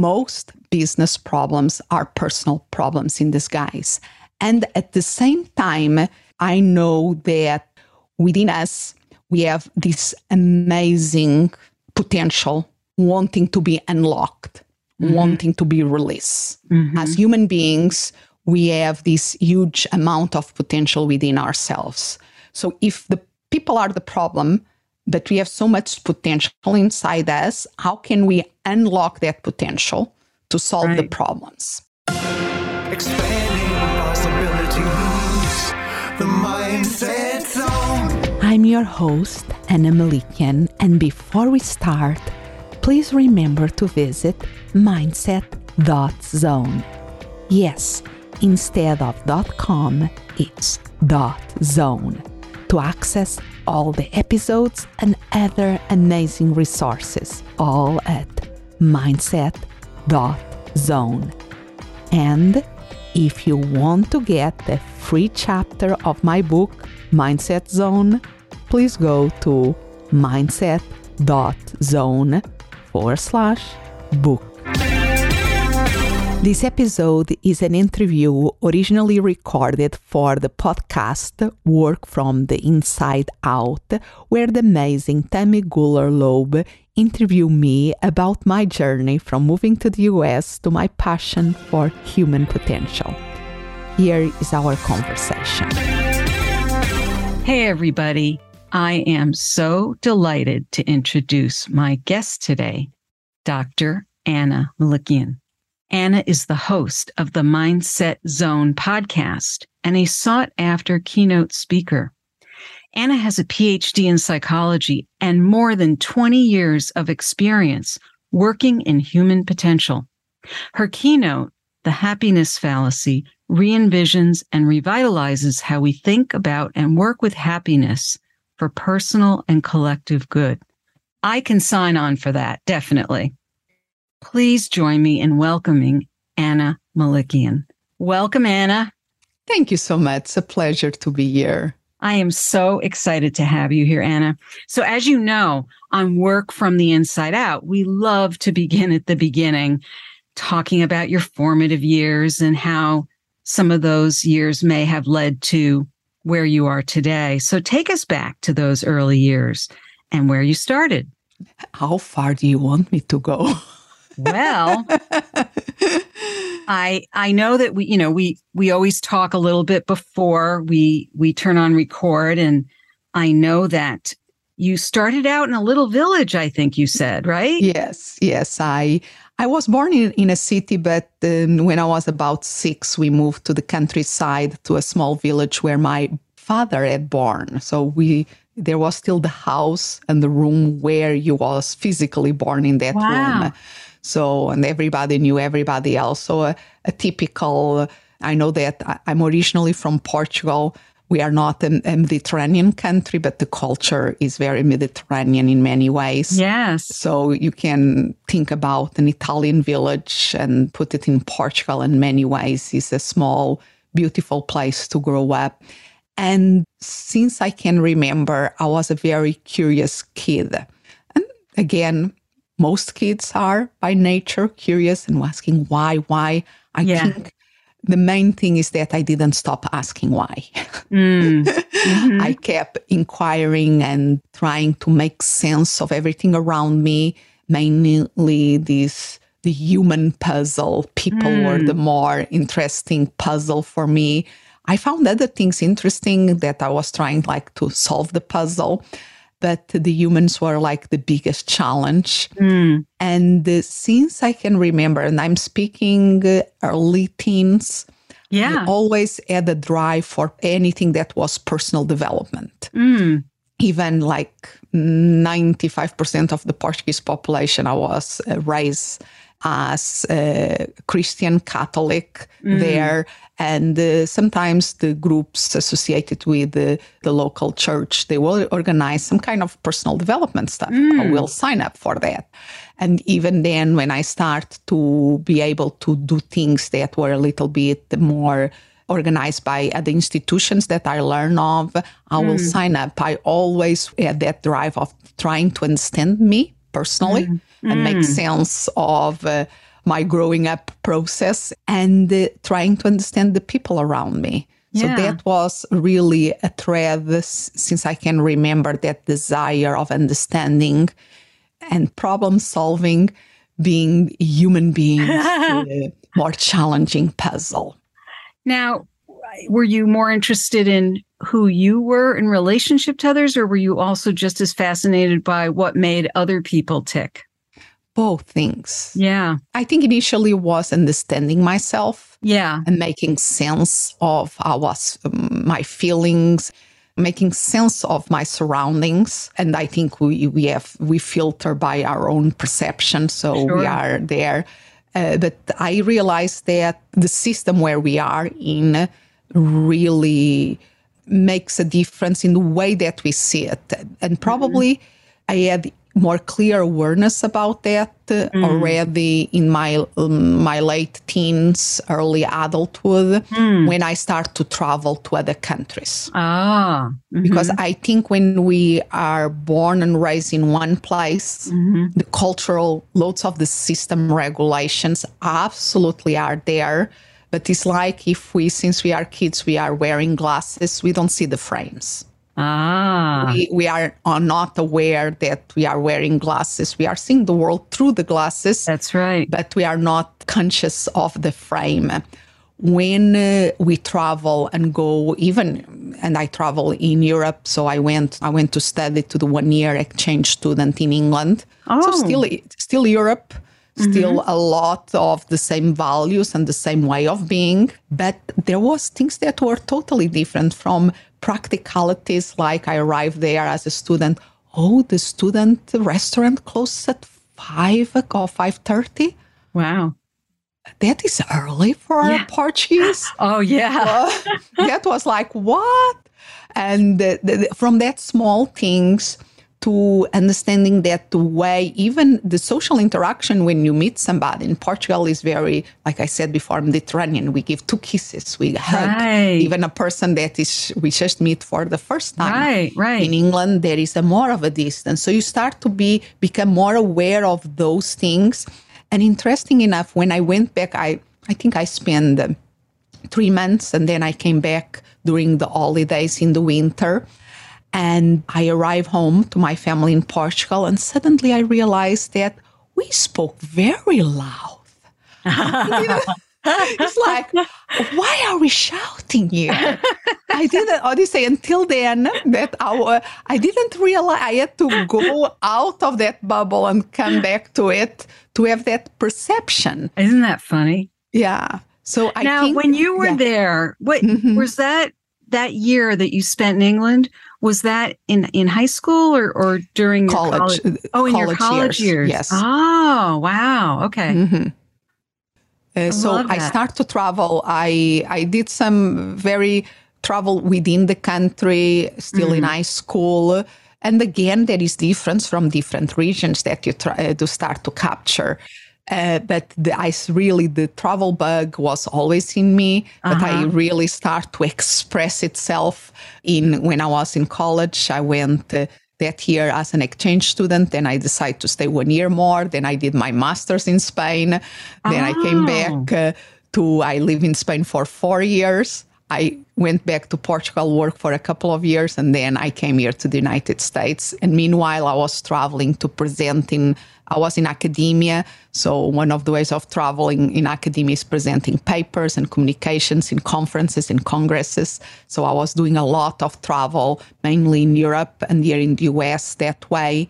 most business problems are personal problems in disguise. And at the same time, I know that within us, we have this amazing potential wanting to be unlocked, mm-hmm. wanting to be released. Mm-hmm. As human beings, we have this huge amount of potential within ourselves. So if the people are the problem, but we have so much potential inside us, how can we unlock that potential to solve right. the problems? Expanding possibilities, the mindset zone. I'm your host, Ana Melikian, and before we start, please remember to visit mindset.zone. Yes, instead of .com, it's .zone to access all the episodes and other amazing resources, all at mindset.zone. And if you want to get the free chapter of my book, Mindset Zone, please go to mindset.zone forward slash book. This episode is an interview originally recorded for the podcast Work from the Inside Out, where the amazing Tammy Gooler Loeb interviewed me about my journey from moving to the US to my passion for human potential. Here is our conversation. Hey, everybody. I am so delighted to introduce my guest today, Dr. Ana Melikian. Ana is the host of the Mindset Zone podcast and a sought after keynote speaker. Ana has a PhD in psychology and more than 20 years of experience working in human potential. Her keynote, The Happiness Fallacy, re envisions and revitalizes how we think about and work with happiness for personal and collective good. I can sign on for that, definitely. Please join me in welcoming Ana Melikian. Welcome, Ana. Thank you so much. It's a pleasure to be here. I am so excited to have you here, Ana. So, as you know, on Work from the Inside Out, we love to begin at the beginning, talking about your formative years and how some of those years may have led to where you are today. So, take us back to those early years and where you started. How far do you want me to go? Well, I I know that we you know we we always talk a little bit before we we turn on record and I know that you started out in a little village I think you said, right? Yes, yes. I I was born in, in a city, but um, when I was about six, we moved to the countryside to a small village where my father had born. So we there was still the house and the room where you was physically born in that wow. room. So, and everybody knew everybody else. So, a, a typical, I know that I'm originally from Portugal. We are not a, a, Mediterranean country, but the culture is very Mediterranean in many ways. Yes. So you can think about an Italian village and put it in Portugal in many ways. It's a small, beautiful place to grow up. And since I can remember, I was a very curious kid. And again, most kids are by nature curious and asking why, why. I yeah. think the main thing is that I didn't stop asking why. Mm. Mm-hmm. I kept inquiring and trying to make sense of everything around me, mainly this the human puzzle. People mm. were the more interesting puzzle for me. I found other things interesting that I was trying like to solve the puzzle but the humans were like the biggest challenge. Mm. And uh, since I can remember, and I'm speaking uh, early teens, yeah, always had a drive for anything that was personal development. Mm. Even like 95% of the Portuguese population, I was uh, raised as a Christian Catholic mm. there. And uh, sometimes the groups associated with the, the, local church, they will organize some kind of personal development stuff. Mm. I will sign up for that. And even then, when I start to be able to do things that were a little bit more organized by other institutions that I learn of, I will mm. sign up. I always had that drive of trying to understand me personally mm. and make mm. sense of uh, my growing up process and uh, trying to understand the people around me. So that was really a thread since I can remember that desire of understanding and problem solving being human beings uh, more challenging puzzle. Now, were you more interested in who you were in relationship to others, or were you also just as fascinated by what made other people tick? Both things. Yeah. I think initially was understanding myself Yeah. and making sense of how was um, my feelings, making sense of my surroundings. And I think we we have we filter by our own perception, so Sure. we are there. Uh, but I realized that the system where we are in really makes a difference in the way that we see it. And probably I had more clear awareness about that uh, already in my um, my late teens, early adulthood, when I start to travel to other countries. Ah. mhm, Because I think when we are born and raised in one place, mhm. the cultural loads of the system regulations absolutely are there but it's like if we since we are kids we are wearing glasses we don't see the frames Ah. we, we are, are not aware that we are wearing glasses we are seeing the world through the glasses That's right. but we are not conscious of the frame. When uh, we travel and go, even and I travel in Europe, so I went I went to study to the one year exchange student in England. Oh. So still still Europe, still a lot of the same values and the same way of being, but there was things that were totally different from practicalities like I arrived there as a student. Oh, the student restaurant closes at five or five thirty. Wow. That is early for Yeah. Portuguese. Oh, yeah. Uh, that was like what? And the, the, from that small things to understanding that the way even the social interaction when you meet somebody in Portugal is very, like I said before, Mediterranean. We give two kisses, we hug. Right. Even a person that is we just meet for the first time. Right, right. In England, there is a more of a distance. So you start to be become more aware of those things. And interesting enough, when I went back, I I think I spent three months and then I came back during the holidays in the winter. And I arrived home to my family in Portugal, and suddenly I realized that we spoke very loud. it's like, why are we shouting here? I didn't, Odyssey, until then, that our, I didn't realize I had to go out of that bubble and come back to it to have that perception. Isn't that funny? Yeah. So I now, think, when you were yeah. there, what Mhm. was that that year that you spent in England? Was that in in high school or or during your college, Oh, in your college years. Yes. Oh, wow. Okay. Mhm. Uh, so I start to travel. I I did some very travel within the country, still in Mm-hmm. high school. And again, there is difference from different regions that you try uh, to start to capture. Uh, but the, I really the travel bug was always in me, but I Uh-huh. really start to express itself in when I was in college. I went uh, that year as an exchange student. Then I decided to stay one year more. Then I did my master's in Spain. Then I came Oh. back uh, to, I live in Spain for four years. I went back to Portugal, worked for a couple of years, and then I came here to the United States. And meanwhile, I was traveling to presenting. I was in academia. So one of the ways of traveling in academia is presenting papers and communications in conferences and congresses. So I was doing a lot of travel, mainly in Europe and here in the US that way.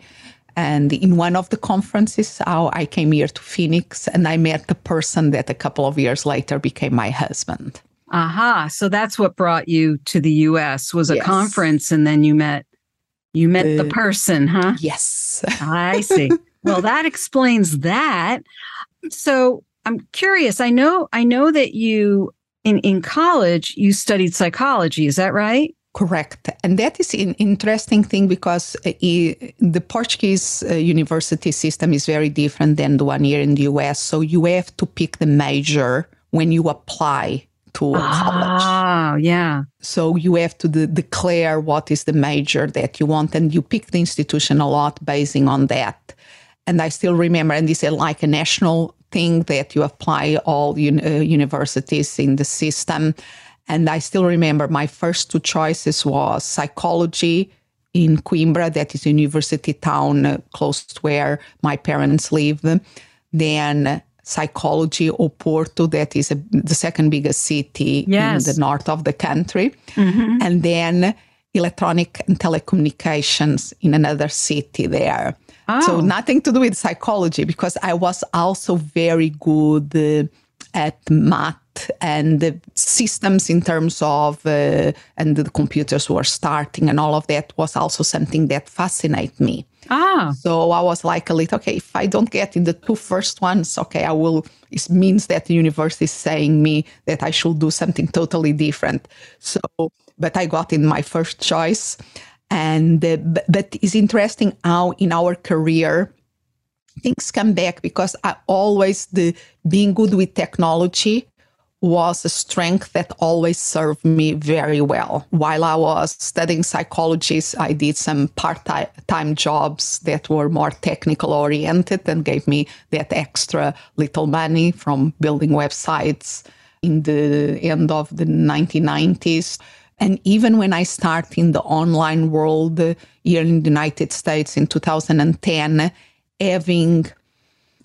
And in one of the conferences, I came here to Phoenix and I met the person that a couple of years later became my husband. Aha. So that's what brought you to the US was a Yes. conference and then you met you met the The- person, huh? Yes. I see. well, that explains that. So I'm curious. I know I know that you in, in college you studied psychology, is that right? Correct. And that is an interesting thing because uh, the Portuguese uh, university system is very different than the one here in the US. So you have to pick the major when you apply to college. Oh, yeah. So you have to de- declare what is the major that you want, and you pick the institution a lot basing on that. And I still remember, and this is like a national thing that you apply all un- uh, universities in the system. And I still remember my first two choices was psychology in Coimbra, that is a university town uh, close to where my parents live. Then psychology Oporto, that is a, the second biggest city yes. in the north of the country. Mm-hmm. And then electronic and telecommunications in another city there. Oh. So nothing to do with psychology because I was also very good uh, at math and the systems in terms of uh, and the computers were starting and all of that was also something that fascinated me. Ah. So I was like a little, okay, if I don't get in the two first ones, okay, I will, it means that the universe is saying me that I should do something totally different. So, but I got in my first choice. And, uh, but, but it's interesting how in our career, things come back because I always, the being good with technology was a strength that always served me very well. While I was studying psychology, I did some part time jobs that were more technical oriented and gave me that extra little money from building websites in the end of the 1990s. And even when I started in the online world here in the United States in 2010, having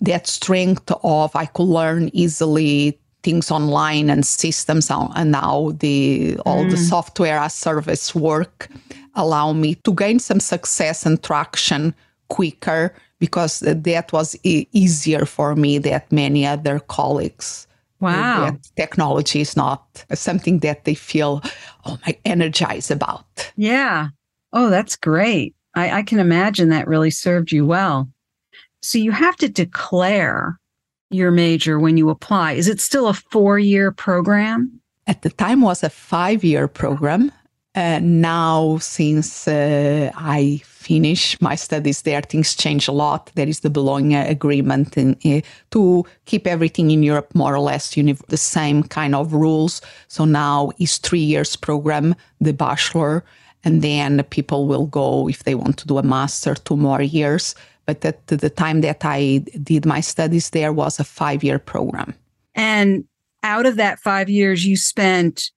that strength of I could learn easily things online and systems and now the all mm. the software as service work allow me to gain some success and traction quicker because that was e- easier for me than many other colleagues. Wow. Technology is not something that they feel oh my energized about. Yeah. Oh that's great. I, I can imagine that really served you well. So you have to declare your major when you apply. Is it still a four year program? At the time was a five year program. Uh, now, since uh, I finish my studies there, things change a lot. There is the Bologna Agreement in, uh, to keep everything in Europe more or less the same kind of rules. So now is three years program, the bachelor, and then people will go if they want to do a master, two more years but at the time that I did my studies there was a five year program. And out of that five years, you spent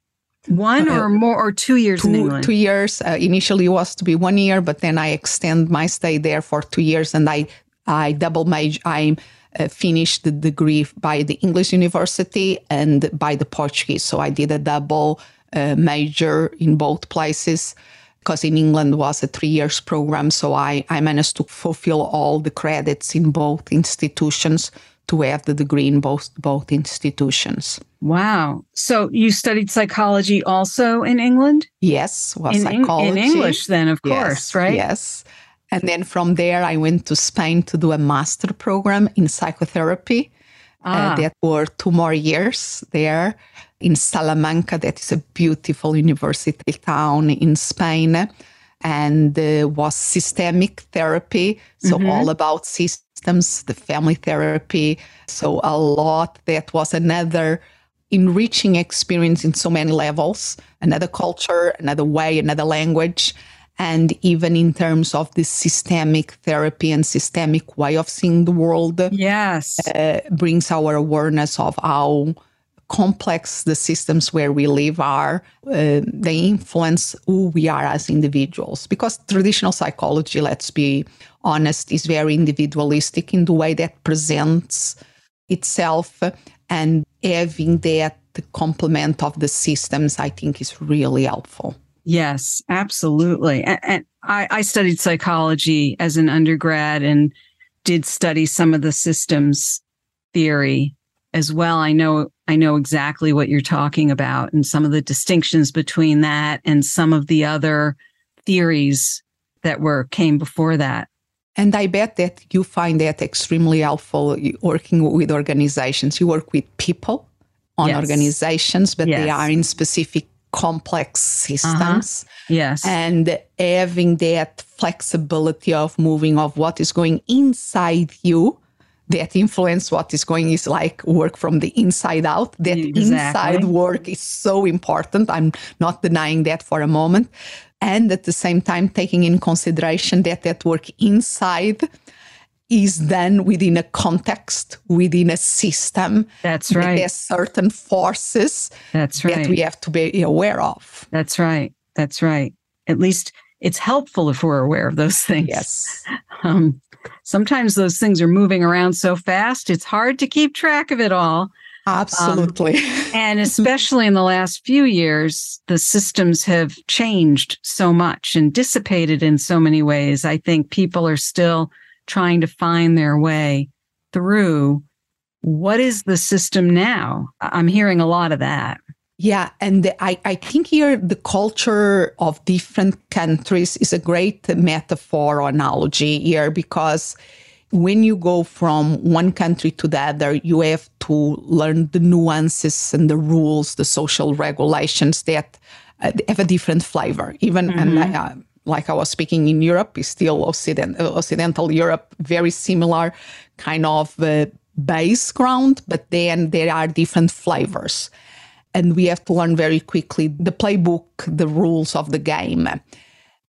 one or uh, more or two years two, in England? Two years. Uh, initially was to be one year, but then I extend my stay there for two years and I, I double major. I uh, finished the degree by the English university and by the Portuguese. So I did a double uh, major in both places because in England was a three years program. So I, I managed to fulfill all the credits in both institutions to have the degree in both both institutions. Wow. So you studied psychology also in England? Yes, was in, psychology. In English then, of yes, course, right? Yes. And then from there I went to Spain to do a master program in psychotherapy. Uh, ah. That were two more years there in Salamanca, that is a beautiful university town in Spain, and uh, was systemic therapy. So, mm-hmm. all about systems, the family therapy. So, a lot that was another enriching experience in so many levels another culture, another way, another language. And even in terms of the systemic therapy and systemic way of seeing the world, yes, uh, brings our awareness of how complex the systems where we live are, uh, they influence who we are as individuals. Because traditional psychology, let's be honest, is very individualistic in the way that presents itself. And having that complement of the systems, I think, is really helpful. Yes, absolutely. And, and I, I studied psychology as an undergrad and did study some of the systems theory as well. I know I know exactly what you're talking about and some of the distinctions between that and some of the other theories that were came before that. And I bet that you find that extremely helpful working with organizations. You work with people on yes. organizations, but yes. they are in specific complex systems. Uh-huh. Yes. And having that flexibility of moving of what is going inside you that influence what is going is like work from the inside out that exactly. inside work is so important i'm not denying that for a moment and at the same time taking in consideration that that work inside is then within a context, within a system. That's right. There's certain forces That's right. that we have to be aware of. That's right. That's right. At least it's helpful if we're aware of those things. Yes. Um, sometimes those things are moving around so fast, it's hard to keep track of it all. Absolutely. Um, and especially in the last few years, the systems have changed so much and dissipated in so many ways. I think people are still trying to find their way through what is the system now? I'm hearing a lot of that. Yeah, and I, I think here the culture of different countries is a great metaphor or analogy here because when you go from one country to the other, you have to learn the nuances and the rules, the social regulations that uh, have a different flavor. Even mm-hmm. and uh, like I was speaking in Europe, is still Occident, Occidental Europe, very similar kind of uh, base ground, but then there are different flavors. And we have to learn very quickly the playbook, the rules of the game.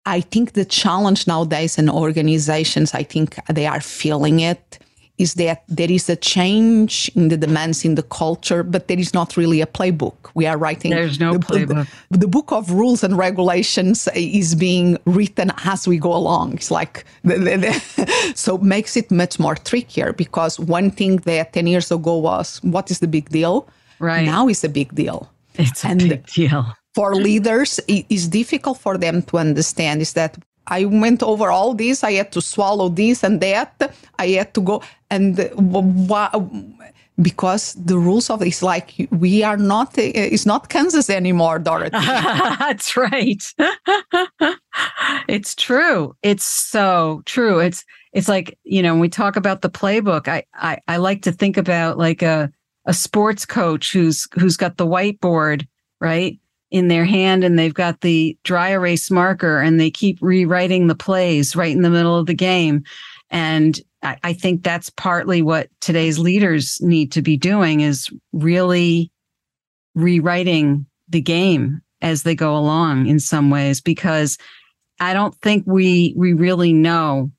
I think the challenge nowadays in organizations, I think they are feeling it, is that there is a change in the demands in the culture, but there is not really a playbook. We are writing. There's no the, playbook. The, the, book of rules and regulations is being written as we go along. It's like, the, the, so makes it much more trickier because one thing that 10 years ago was, what is the big deal? Right. Now is a big deal. It's a big deal for leaders it is difficult for them to understand is that I went over all this. I had to swallow this and that. I had to go and because the rules of it's like we are not. Eh, it's not Kansas anymore, Dorothy. That's right. it's true. It's so true. It's it's like you know when we talk about the playbook. I I, I like to think about like a a sports coach who's who's got the whiteboard right in their hand and they've got the dry erase marker and they keep rewriting the plays right in the middle of the game. And I, I think that's partly what today's leaders need to be doing is really rewriting the game as they go along in some ways because I don't think we we really know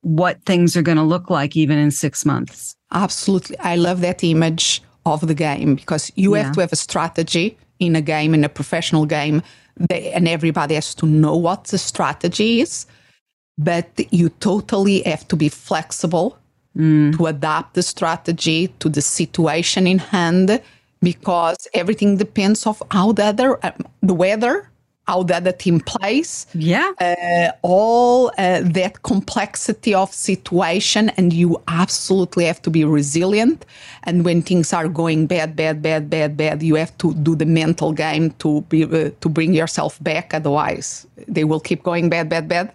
what things are going to look like even in 6 months. Absolutely. I love that image of the game because you yeah. have to have a strategy in a game, in a professional game, they, and everybody has to know what the strategy is. But you totally have to be flexible mm. to adapt the strategy to the situation in hand because everything depends of how the other, uh, the weather how the other team plays. Yeah. Uh, all uh, that complexity of situation, and you absolutely have to be resilient. And when things are going bad, bad, bad, bad, bad, you have to do the mental game to be uh, to bring yourself back. Otherwise, they will keep going bad, bad, bad.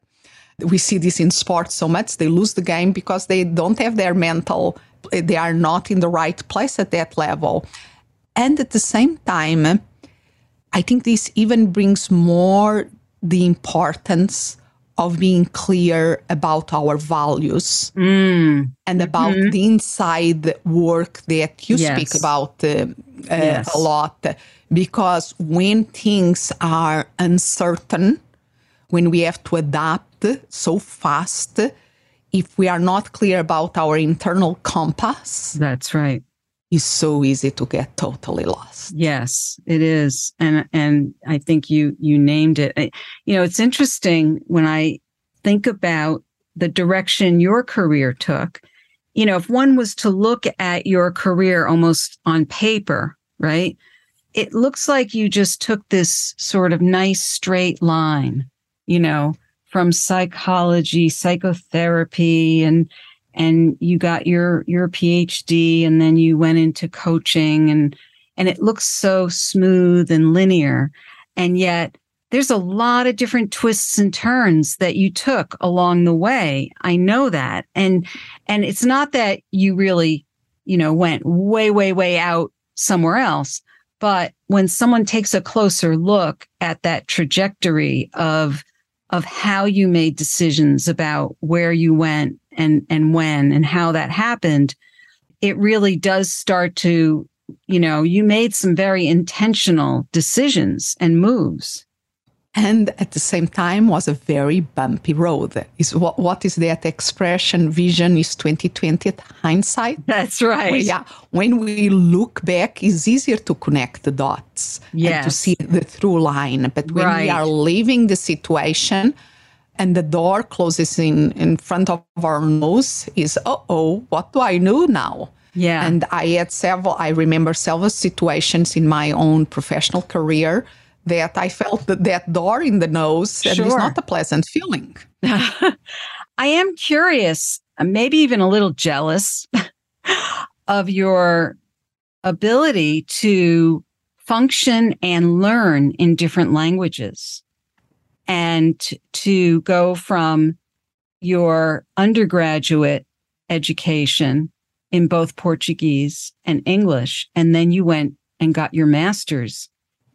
We see this in sports so much. They lose the game because they don't have their mental. They are not in the right place at that level. And at the same time, I think this even brings more the importance of being clear about our values mm. and about mm-hmm. the inside work that you yes. speak about uh, uh, yes. a lot. Because when things are uncertain, when we have to adapt so fast, if we are not clear about our internal compass, that's right is so easy to get totally lost. Yes, it is. And and I think you you named it. You know, it's interesting when I think about the direction your career took. You know, if one was to look at your career almost on paper, right? It looks like you just took this sort of nice straight line, you know, from psychology, psychotherapy and and you got your your PhD and then you went into coaching and and it looks so smooth and linear. And yet there's a lot of different twists and turns that you took along the way. I know that. And and it's not that you really you know went way way way out somewhere else but when someone takes a closer look at that trajectory of of how you made decisions about where you went and and when and how that happened it really does start to you know you made some very intentional decisions and moves and at the same time was a very bumpy road. Is what, what is that expression? Vision is 2020 hindsight. That's right. Well, yeah. When we look back, it's easier to connect the dots yes. and to see the through line. But when right. we are leaving the situation and the door closes in, in front of our nose, is, oh, oh what do I do now? Yeah. And I had several, I remember several situations in my own professional career that I felt that, that door in the nose, and it's not a pleasant feeling. I am curious, maybe even a little jealous of your ability to function and learn in different languages and to go from your undergraduate education in both Portuguese and English, and then you went and got your master's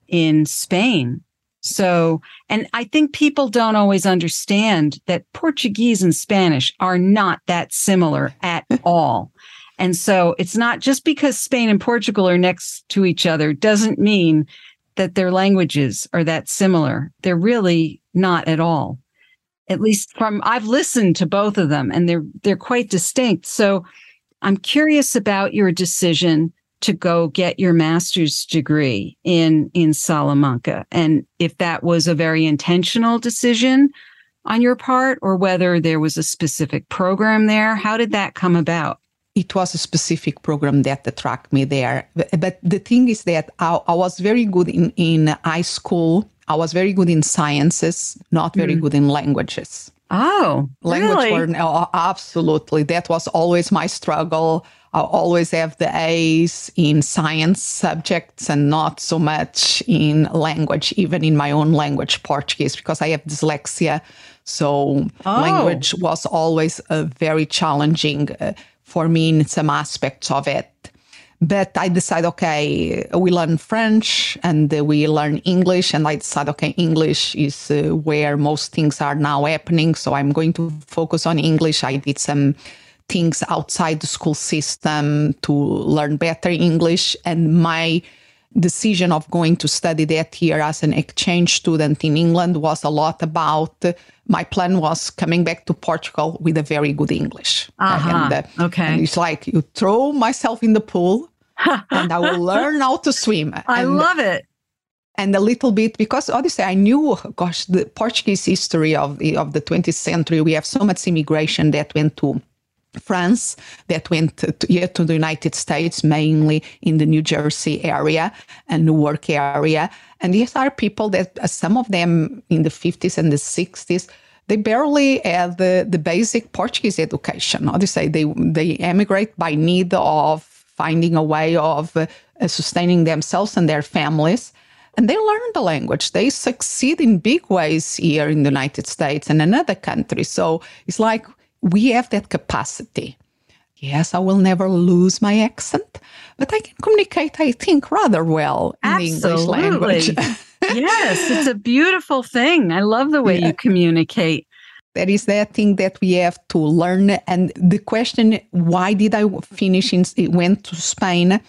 in Spain. So, and I think people don't always understand that Portuguese and Spanish are not that similar at all. And so it's not just because Spain and Portugal are next to each other doesn't mean that their languages are that similar. They're really not at all. At least from I've listened to both of them and they're they're quite distinct. So I'm curious about your decision to go get your master's degree in in Salamanca and if that was a very intentional decision on your part or whether there was a specific program there how did that come about it was a specific program that attracted me there but the thing is that i, I was very good in, in high school i was very good in sciences not very mm. good in languages oh language really? learning oh, absolutely that was always my struggle I always have the A's in science subjects and not so much in language, even in my own language, Portuguese, because I have dyslexia. So oh. language was always a very challenging uh, for me in some aspects of it. But I decided, okay, we learn French and we learn English. And I decided, okay, English is uh, where most things are now happening. So I'm going to focus on English. I did some things outside the school system to learn better English. And my decision of going to study that year as an exchange student in England was a lot about my plan was coming back to Portugal with a very good English. Uh-huh. And, uh, okay. And it's like you throw myself in the pool and I will learn how to swim. I and, love it. And a little bit because obviously I knew, gosh, the Portuguese history of the, of the 20th century, we have so much immigration that went to France that went to, to the United States, mainly in the New Jersey area and Newark area. And these are people that, uh, some of them in the 50s and the 60s, they barely had the, the basic Portuguese education. Do you say? They, they emigrate by need of finding a way of uh, sustaining themselves and their families. And they learn the language. They succeed in big ways here in the United States and another country. So it's like we have that capacity. Yes, I will never lose my accent, but I can communicate, I think, rather well in Absolutely. the English language. yes, it's a beautiful thing. I love the way yeah. you communicate. There is that thing that we have to learn. And the question, why did I finish in, went to Spain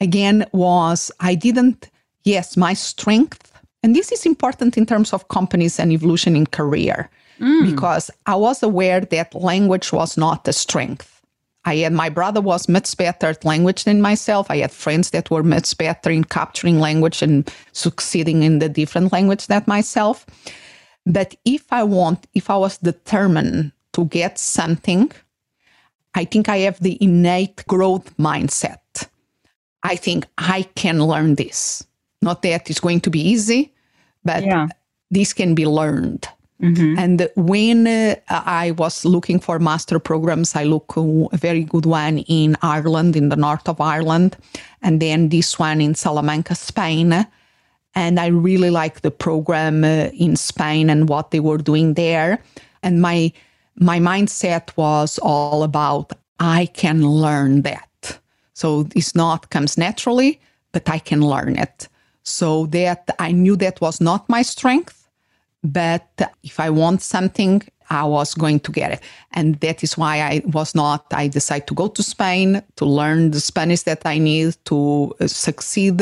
again, was I didn't, yes, my strength, and this is important in terms of companies and evolution in career mm. because I was aware that language was not a strength. I had my brother was much better at language than myself. I had friends that were much better in capturing language and succeeding in the different language than myself. But if I want, if I was determined to get something, I think I have the innate growth mindset. I think I can learn this. Not that it's going to be easy, but yeah. this can be learned. Mm-hmm. And when uh, I was looking for master programs, I look a very good one in Ireland, in the north of Ireland, and then this one in Salamanca, Spain. And I really like the program uh, in Spain and what they were doing there. And my my mindset was all about I can learn that. So it's not comes naturally, but I can learn it. So that I knew that was not my strength but if I want something, I was going to get it. And that is why I was not, I decided to go to Spain to learn the Spanish that I need to uh, succeed.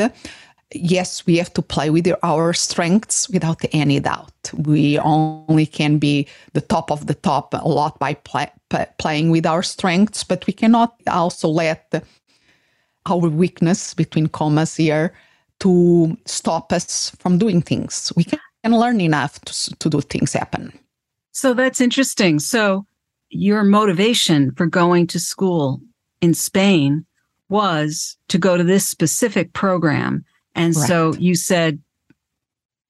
yes, we have to play with our strengths without any doubt. We only can be the top of the top a lot by play, playing with our strengths, but we cannot also let our weakness, between commas here, to stop us from doing things. We can learn enough to, to do things happen. So that's interesting. So your motivation for going to school in Spain was to go to this specific program. And Correct. so you said,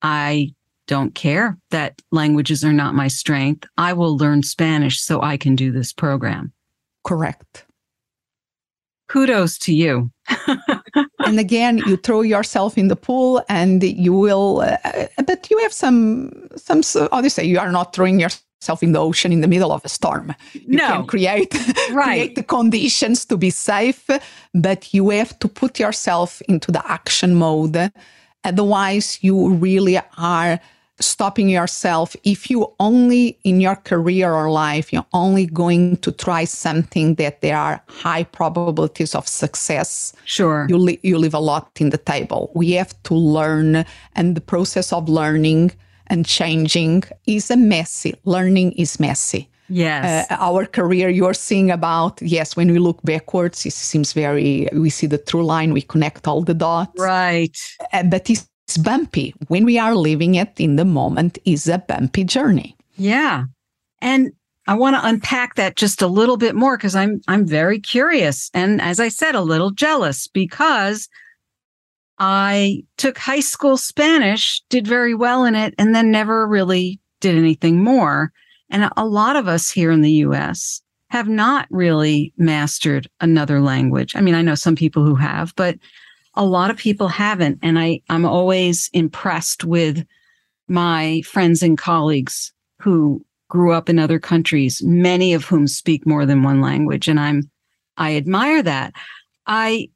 I don't care that languages are not my strength. I will learn Spanish so I can do this program. Correct. Kudos to you. and again, you throw yourself in the pool and you will, uh, but you have some, some, how do you say, you are not throwing yourself yourself in the ocean in the middle of a storm. You no. can create, right. create the conditions to be safe, but you have to put yourself into the action mode. Otherwise, you really are stopping yourself. If you only in your career or life, you're only going to try something that there are high probabilities of success. Sure. You, li- you leave a lot in the table. We have to learn, and the process of learning and changing is a messy. Learning is messy. Yes. Uh, our career, you're seeing about, yes, when we look backwards, it seems very, we see the through line, we connect all the dots. Right. Uh, but it's bumpy. When we are living it in the moment, is a bumpy journey. Yeah. And I want to unpack that just a little bit more because I'm I'm very curious and as I said a little jealous because I took high school Spanish, did very well in it, and then never really did anything more. And a lot of us here in the US have not really mastered another language. I mean, I know some people who have, but a lot of people haven't. And I, I'm always impressed with my friends and colleagues who grew up in other countries, many of whom speak more than one language. And I'm, I admire that. I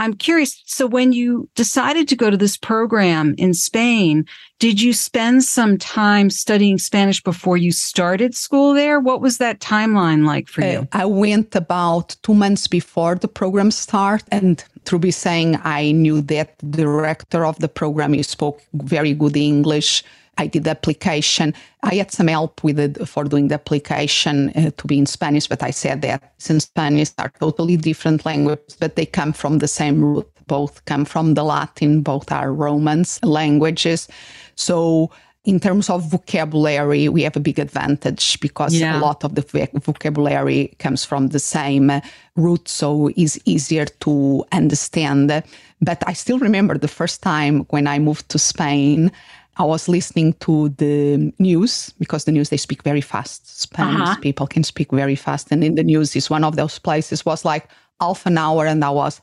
I'm curious. So, when you decided to go to this program in Spain, did you spend some time studying Spanish before you started school there? What was that timeline like for you? Uh, I went about two months before the program start, and be saying, I knew that the director of the program you spoke very good English. I did the application. I had some help with it for doing the application uh, to be in Spanish, but I said that since Spanish are totally different languages, but they come from the same root. Both come from the Latin, both are Romance languages. So in terms of vocabulary, we have a big advantage because yeah. a lot of the vocabulary comes from the same root, so it's easier to understand. But I still remember the first time when I moved to Spain, I was listening to the news because the news they speak very fast. Spanish uh-huh. people can speak very fast, and in the news is one of those places was like half an hour, and I was.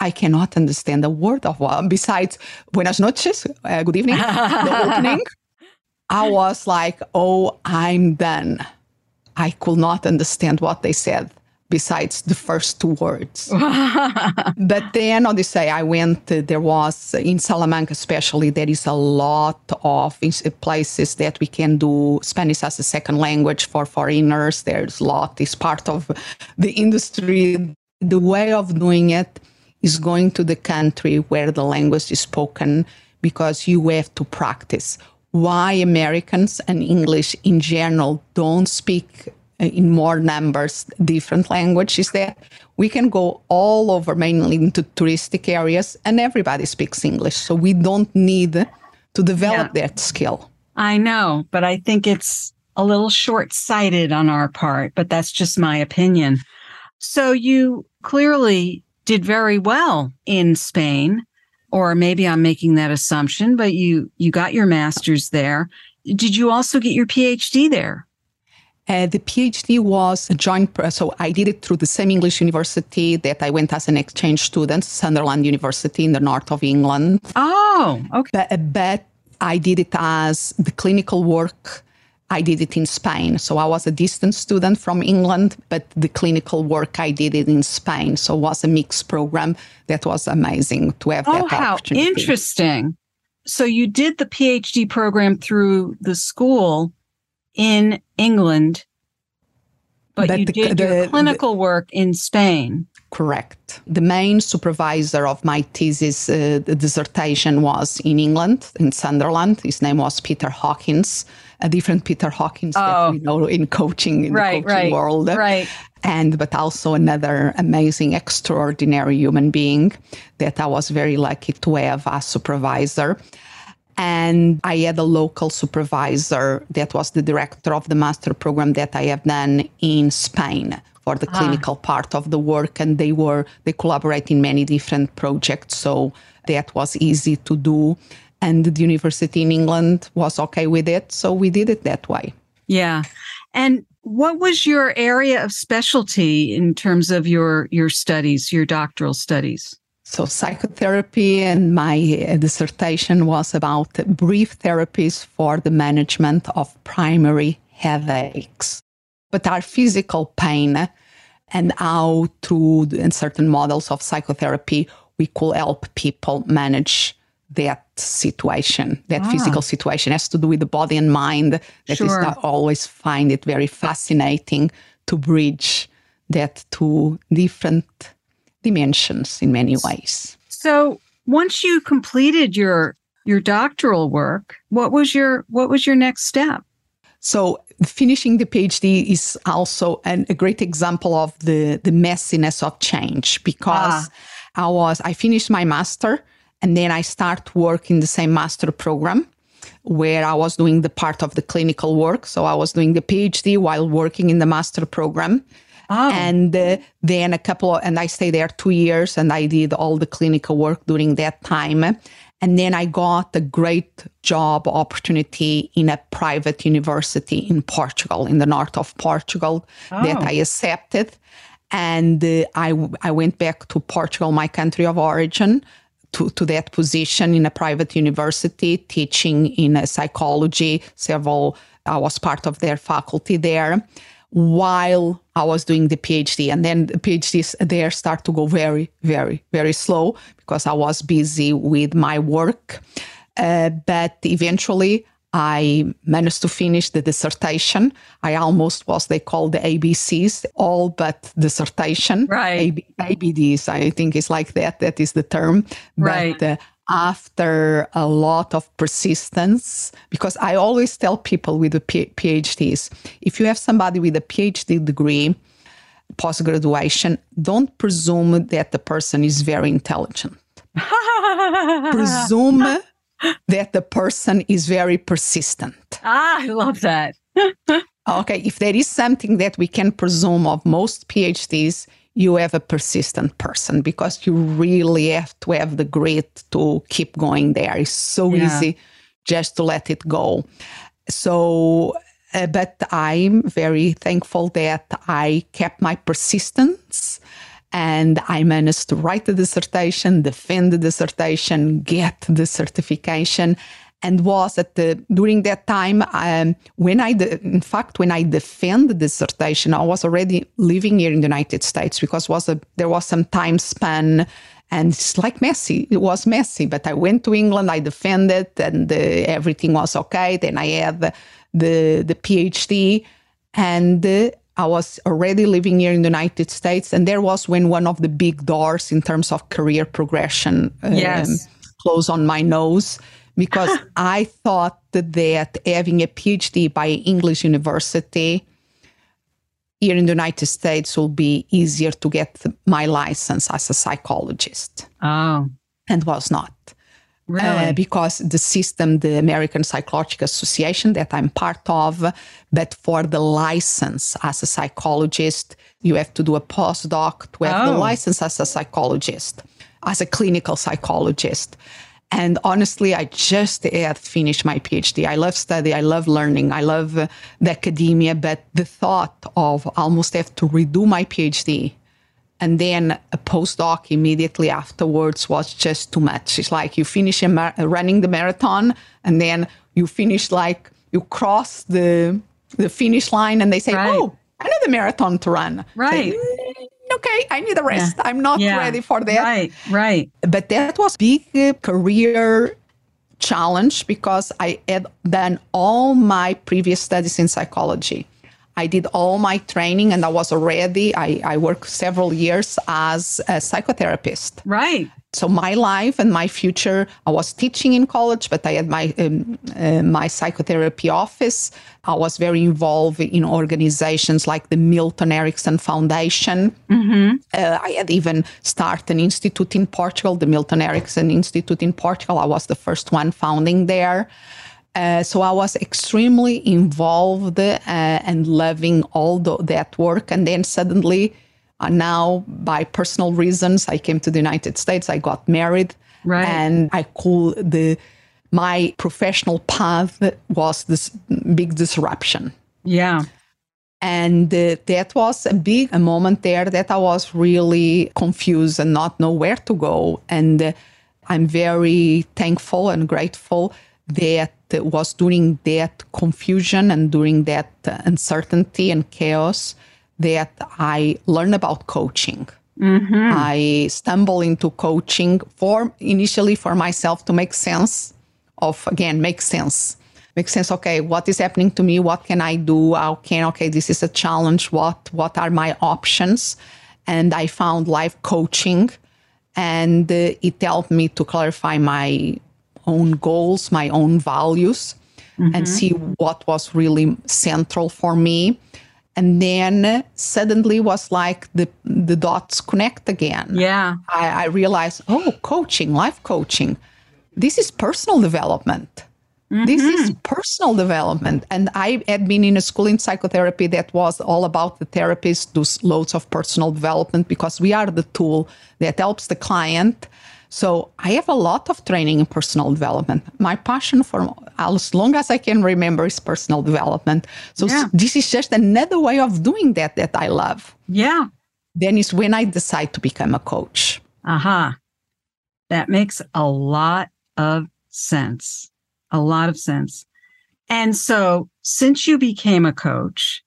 I cannot understand a word of one. Besides, buenas noches, uh, good evening, the opening. I was like, oh, I'm done. I could not understand what they said besides the first two words. but then on this day, I went, uh, there was in Salamanca, especially, there is a lot of places that we can do Spanish as a second language for foreigners. There's a lot, it's part of the industry. The way of doing it is going to the country where the language is spoken because you have to practice. Why Americans and English in general don't speak uh, in more numbers different languages that we can go all over mainly into touristic areas and everybody speaks english so we don't need to develop yeah. that skill i know but i think it's a little short-sighted on our part but that's just my opinion so you clearly did very well in spain or maybe i'm making that assumption but you you got your masters there did you also get your phd there uh, the PhD was a joint, so I did it through the same English university that I went as an exchange student, Sunderland University in the north of England. Oh, okay. But, but I did it as the clinical work. I did it in Spain. So I was a distance student from England, but the clinical work I did it in Spain. So it was a mixed program that was amazing to have oh, that how opportunity. Interesting. So you did the PhD program through the school in England, But, but you the, did the, your clinical the, work in Spain. Correct. The main supervisor of my thesis uh, the dissertation was in England, in Sunderland. His name was Peter Hawkins, a different Peter Hawkins oh. that we know in coaching in right, the coaching right, world. Right. And but also another amazing, extraordinary human being that I was very lucky to have as supervisor. And I had a local supervisor that was the director of the master program that I have done in Spain for the ah. clinical part of the work. And they were, they collaborate in many different projects. So that was easy to do. And the university in England was okay with it. So we did it that way. Yeah. And what was your area of specialty in terms of your your studies, your doctoral studies? So, psychotherapy and my uh, dissertation was about brief therapies for the management of primary headaches. But our physical pain and how, through certain models of psychotherapy, we could help people manage that situation, that ah. physical situation has to do with the body and mind. That sure. is, I always find it very fascinating to bridge that to different dimensions in many ways. So once you completed your your doctoral work, what was your what was your next step? So finishing the PhD is also an, a great example of the the messiness of change because ah. I was I finished my master and then I start work in the same master program where I was doing the part of the clinical work. So I was doing the PhD while working in the master program. Oh. And uh, then a couple of, and I stayed there two years and I did all the clinical work during that time. And then I got a great job opportunity in a private university in Portugal, in the north of Portugal, oh. that I accepted. And uh, I, I went back to Portugal, my country of origin, to, to that position in a private university, teaching in psychology. Several, I was part of their faculty there while I was doing the PhD. And then the PhDs there start to go very, very, very slow because I was busy with my work. Uh, but eventually, I managed to finish the dissertation. I almost was, they call the ABCs, all but dissertation. Right. ABDs, I think it's like that. That is the term. Right. But, uh, after a lot of persistence, because I always tell people with the PhDs, if you have somebody with a PhD degree, post graduation, don't presume that the person is very intelligent. presume that the person is very persistent. Ah, I love that. okay, if there is something that we can presume of most PhDs, you have a persistent person because you really have to have the grit to keep going there. It's so yeah. easy just to let it go. So, uh, but I'm very thankful that I kept my persistence and I managed to write the dissertation, defend the dissertation, get the certification, and was at the during that time um, when I de- in fact when I defend the dissertation I was already living here in the United States because was a there was some time span and it's like messy it was messy but I went to England I defended and uh, everything was okay. Then I had the the, the PhD and uh, I was already living here in the United States and there was when one of the big doors in terms of career progression um, yes. closed on my nose because I thought that having a PhD by English university here in the United States will be easier to get my license as a psychologist. Oh. And was not. Really? Uh, because the system, the American Psychological Association that I'm part of, but for the license as a psychologist, you have to do a postdoc to have oh. the license as a psychologist, as a clinical psychologist. And honestly, I just had finished my PhD. I love study. I love learning. I love uh, the academia. But the thought of almost have to redo my PhD and then a postdoc immediately afterwards was just too much. It's like you finish mar- running the marathon and then you finish like you cross the the finish line and they say, right. "Oh, another marathon to run." Right. Say, okay, I need a rest. Yeah. I'm not yeah. ready for that. Right, right. But that was big uh, career challenge because I had done all my previous studies in psychology. I did all my training and I was already, I, I worked several years as a psychotherapist. Right. So my life and my future, I was teaching in college, but I had my um, uh, my psychotherapy office. I was very involved in organizations like the Milton Erickson Foundation. Mm-hmm. Uh, I had even started an institute in Portugal, the Milton Erickson Institute in Portugal. I was the first one founding there. Uh, so I was extremely involved uh, and loving all the, that work. And then suddenly, uh, now by personal reasons, I came to the United States. I got married, right. and I call the my professional path was this big disruption. Yeah. And uh, that was a big a moment there that I was really confused and not know where to go. And uh, I'm very thankful and grateful that was during that confusion and during that uncertainty and chaos that I learned about coaching. Mm-hmm. I stumbled into coaching for initially for myself to make sense of again make sense. Make sense okay what is happening to me? What can i do? How can okay this is a challenge. What what are my options? And i found life coaching and uh, it helped me to clarify my own goals, my own values, mm-hmm. and see what was really central for me. And then suddenly was like the the dots connect again. Yeah. I, I realized, oh, coaching, life coaching. This is personal development. Mm-hmm. This is personal development. And I had been in a school in psychotherapy that was all about the therapist do loads of personal development because we are the tool that helps the client so I have a lot of training in personal development. My passion for as long as I can remember is personal development. So yeah. this is just another way of doing that that I love. Yeah. Then is when I decide to become a coach. Aha. Uh-huh. That makes a lot of sense. A lot of sense. And so since you became a coach,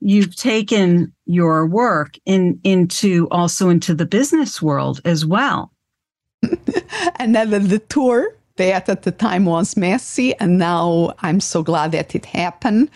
you've taken your work in into also into the business world as well. and then the tour that at the time was messy. And now I'm so glad that it happened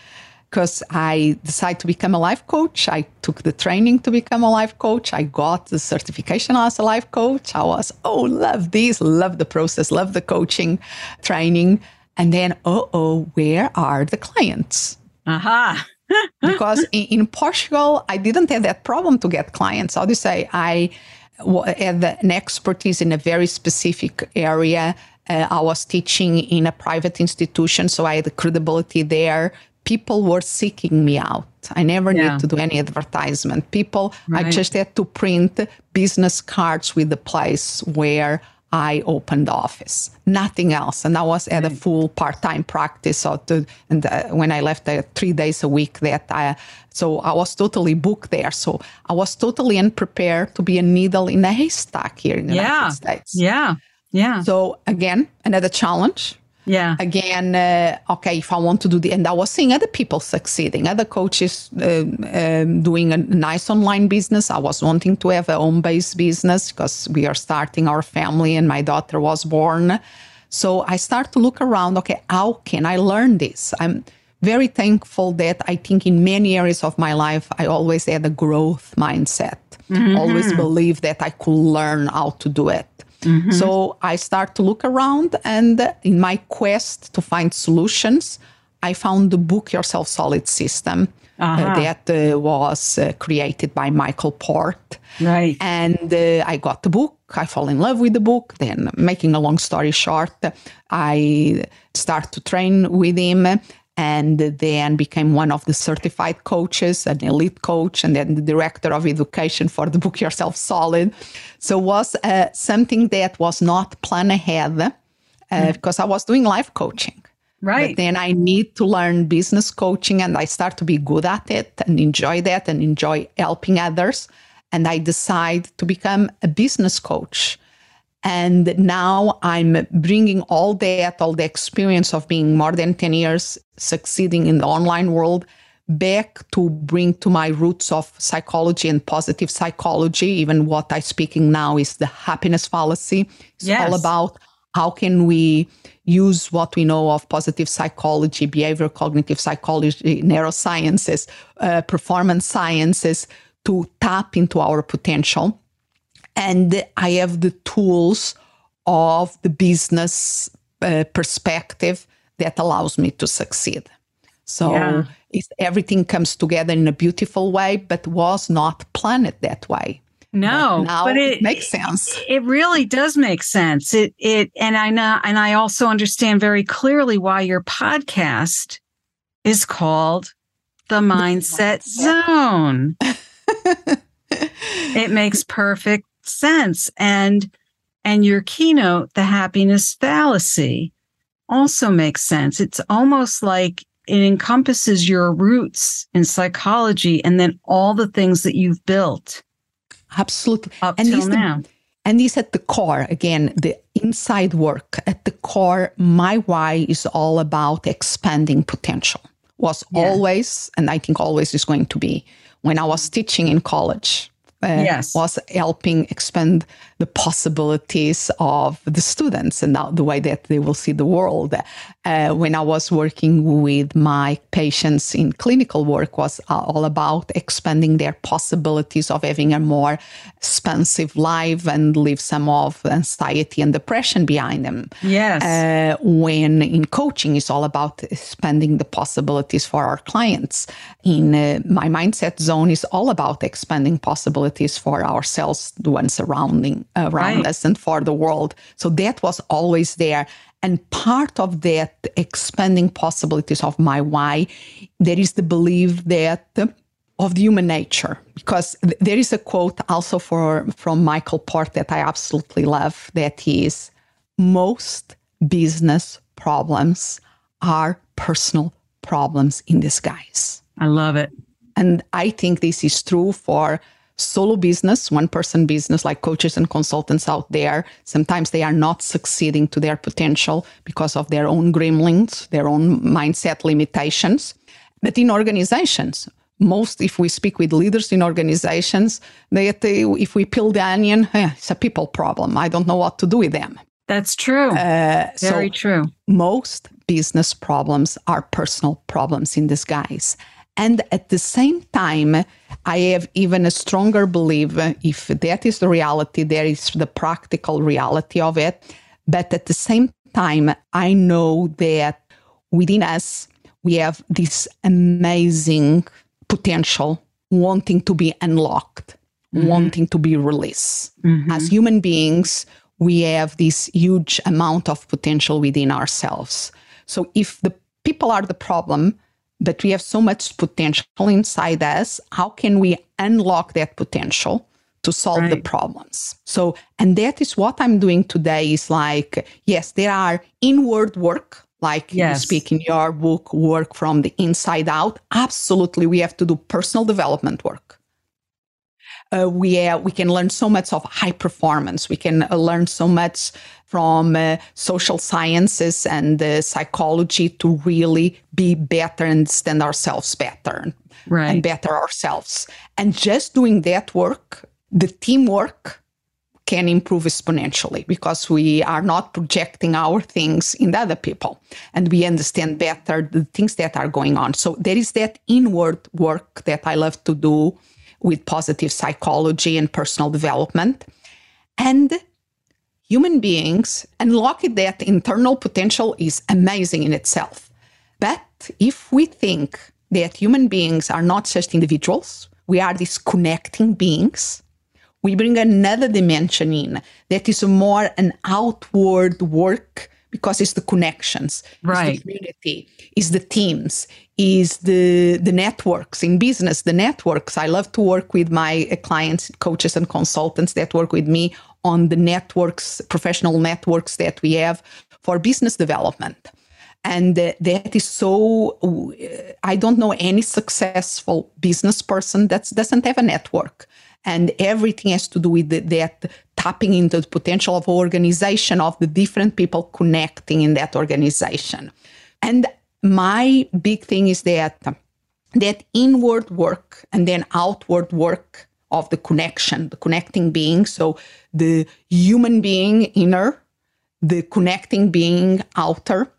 because I decided to become a life coach. I took the training to become a life coach. I got the certification as a life coach. I was, oh, love this, love the process, love the coaching training. And then, oh, oh, where are the clients? Aha. Uh-huh. because in, in, Portugal, I didn't have that problem to get clients. How do you say? I had an expertise in a very specific area. Uh, I was teaching in a private institution, so I had the credibility there. People were seeking me out. I never yeah. need to do any advertisement. People, right. I just had to print business cards with the place where I opened the office, nothing else. And I was at a full part-time practice. So to, and uh, when I left, uh, three days a week. That I, so I was totally booked there. So I was totally unprepared to be a needle in a haystack here in the yeah. United States. Yeah, yeah. So again, another challenge. Yeah. Again, uh, okay, if I want to do the, and I was seeing other people succeeding, other coaches uh, um, doing a nice online business. I was wanting to have a home based business because we are starting our family and my daughter was born. So I start to look around, okay, how can I learn this? I'm very thankful that I think in many areas of my life, I always had a growth mindset. Mm-hmm. Always believe that I could learn how to do it. Mm-hmm. So I start to look around, and in my quest to find solutions, I found the Book Yourself Solid system uh, uh-huh. uh, that uh, was uh, created by Michael Port. Right. And uh, I got the book. I fall in love with the book. Then, making a long story short, I start to train with him and then became one of the certified coaches, an elite coach, and then the director of education for the Book Yourself Solid. So was uh, something that was not planned ahead uh, mm. because I was doing life coaching. Right. But then I need to learn business coaching and I start to be good at it and enjoy that and enjoy helping others. And I decide to become a business coach. And now I'm bringing all that, all the experience of being more than 10 years succeeding in the online world back to bring to my roots of psychology and positive psychology. Even what I'm speaking now is the happiness fallacy. It's yes. all about how can we use what we know of positive psychology, behavioral cognitive psychology, neurosciences, uh, performance sciences to tap into our potential. And I have the tools of the business uh, perspective that allows me to succeed. So yeah. everything comes together in a beautiful way, but was not planned that way. No, but, but it, it, makes sense. It really does make sense. It it and I know and I also understand very clearly why your podcast is called the Mindset, Zone. it makes perfect sense. And and your keynote, the happiness fallacy, also makes sense. It's almost like it encompasses your roots in psychology and then all the things that you've built Absolutely. Up and till now. The, and this at the core, again, the inside work at the core, my why is all about expanding potential. Was yeah. always, and I think always is going to be. When I was teaching in college, Uh, yes. was helping expand the possibilities of the students and the way that they will see the world. Uh, when I was working with my patients in clinical work was uh, all about expanding their possibilities of having a more expansive life and leave some of anxiety and depression behind them. Yes. Uh, when in coaching is all about expanding the possibilities for our clients. In uh, my mindset zone is all about expanding possibilities for ourselves, the ones surrounding around right. us and for the world. So that was always there. And part of that expanding possibilities of my why, there is the belief that of the human nature, because there is a quote also for from Michael Port that I absolutely love. That is, most business problems are personal problems in disguise. I love it. And I think this is true for solo business, one person business, like coaches and consultants out there, sometimes they are not succeeding to their potential because of their own gremlins, their own mindset limitations. But in organizations, most, if we speak with leaders in organizations, they, if we peel the onion, eh, it's a people problem. I don't know what to do with them. That's true. Uh, Very so true. Most business problems are personal problems in disguise. And at the same time, I have even a stronger belief if that is the reality, there is the practical reality of it. But at the same time, I know that within us, we have this amazing potential wanting to be unlocked, mm-hmm. wanting to be released. Mm-hmm. As human beings, we have this huge amount of potential within ourselves. So if the people are the problem, but we have so much potential inside us. How can we unlock that potential to solve right. the problems? So, and that is what I'm doing today is like, yes, there are inward work, like yes. you speak in your book, work from the inside out. Absolutely, we have to do personal development work. Uh, we uh, we can learn so much of high performance. We can uh, learn so much from uh, social sciences and uh, psychology to really be better and understand ourselves better right. and better ourselves. And just doing that work, the teamwork can improve exponentially because we are not projecting our things in other people and we understand better the things that are going on. So there is that inward work that I love to do with positive psychology and personal development. And human beings unlocking that internal potential is amazing in itself. But if we think that human beings are not just individuals, we are these connecting beings, we bring another dimension in that is more an outward work because it's the connections, right. it's the community, is the teams, is the the networks in business, the networks. I love to work with my clients, coaches, and consultants that work with me on the networks, professional networks that we have for business development. And uh, that is so, uh, I don't know any successful business person that doesn't have a network. And everything has to do with that tapping into the potential of organization of the different people connecting in that organization. And my big thing is that that inward work and then outward work of the connection, the connecting being. So the human being inner the connecting being outer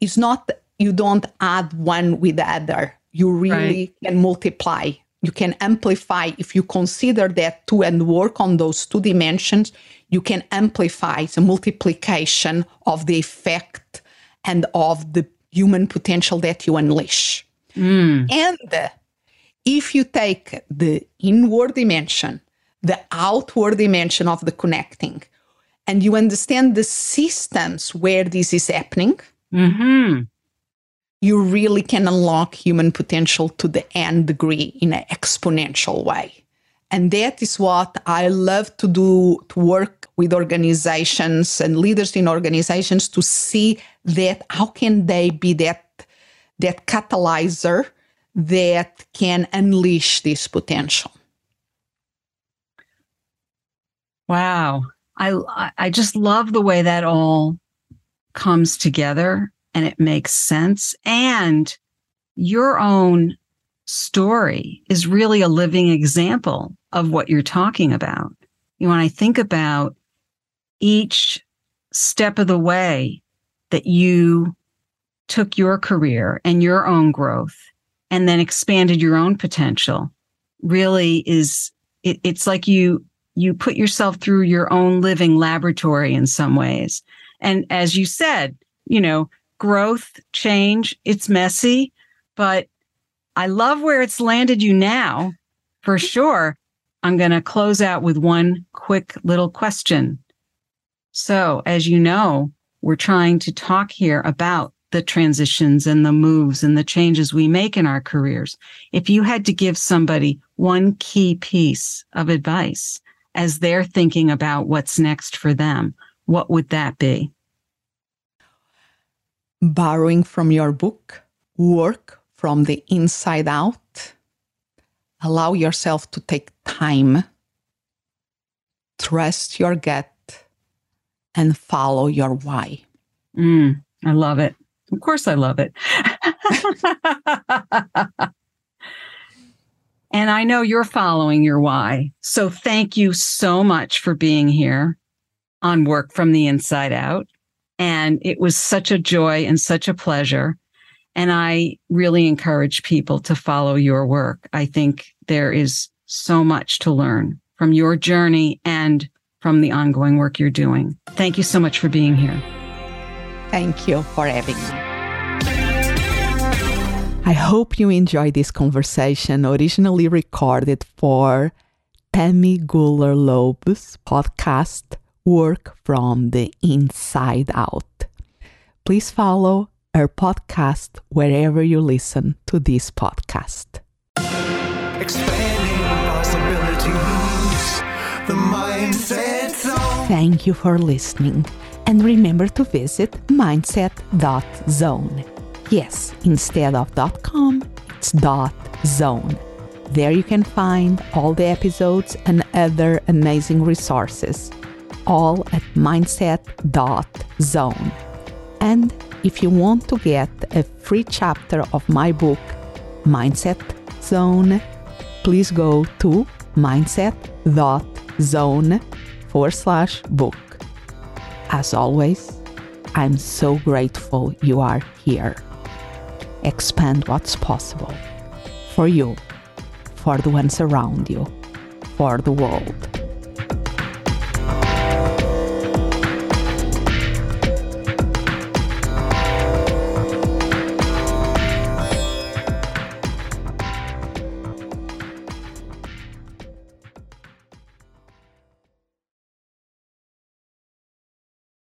is not you don't add one with the other. You really right. can multiply. You can amplify. If you consider that two and work on those two dimensions, you can amplify the multiplication of the effect and of the human potential that you unleash. Mm. And if you take the inward dimension, the outward dimension of the connecting, and you understand the systems where this is happening, mm-hmm. you really can unlock human potential to the nth degree in an exponential way. And that is what I love to do to work with organizations and leaders in organizations to see that how can they be that that catalyzer that can unleash this potential. Wow. I I just love the way that all comes together and it makes sense and your own story is really a living example of what you're talking about. You know, when I think about each step of the way that you took your career and your own growth and then expanded your own potential really is it, it's like you you put yourself through your own living laboratory in some ways. And as you said, you know, growth, change, it's messy, but I love where it's landed you now for sure. I'm going to close out with one quick little question. So, as you know, we're trying to talk here about the transitions and the moves and the changes we make in our careers. If you had to give somebody one key piece of advice as they're thinking about what's next for them, what would that be? Borrowing from your book, work from the inside out. Allow yourself to take time, trust your gut, and follow your why. Mm, I love it. Of course, I love it. And I know you're following your why. So thank you so much for being here on Work from the Inside Out. And it was such a joy and such a pleasure. And I really encourage people to follow your work. I think there is so much to learn from your journey and from the ongoing work you're doing. Thank you so much for being here. Thank you for having me. I hope you enjoyed this conversation originally recorded for Tammy Gooler Loeb's podcast, Work from the Inside Out. Please follow our podcast wherever you listen to this podcast. Thank you for listening, and remember to visit mindset.zone. Yes, instead of .com, it's .zone. There you can find all the episodes and other amazing resources, all at mindset.zone. And if you want to get a free chapter of my book, Mindset Zone, please go to mindset.zone forward slash book. As always, I'm so grateful you are here expand what's possible for you, for the ones around you, for the world.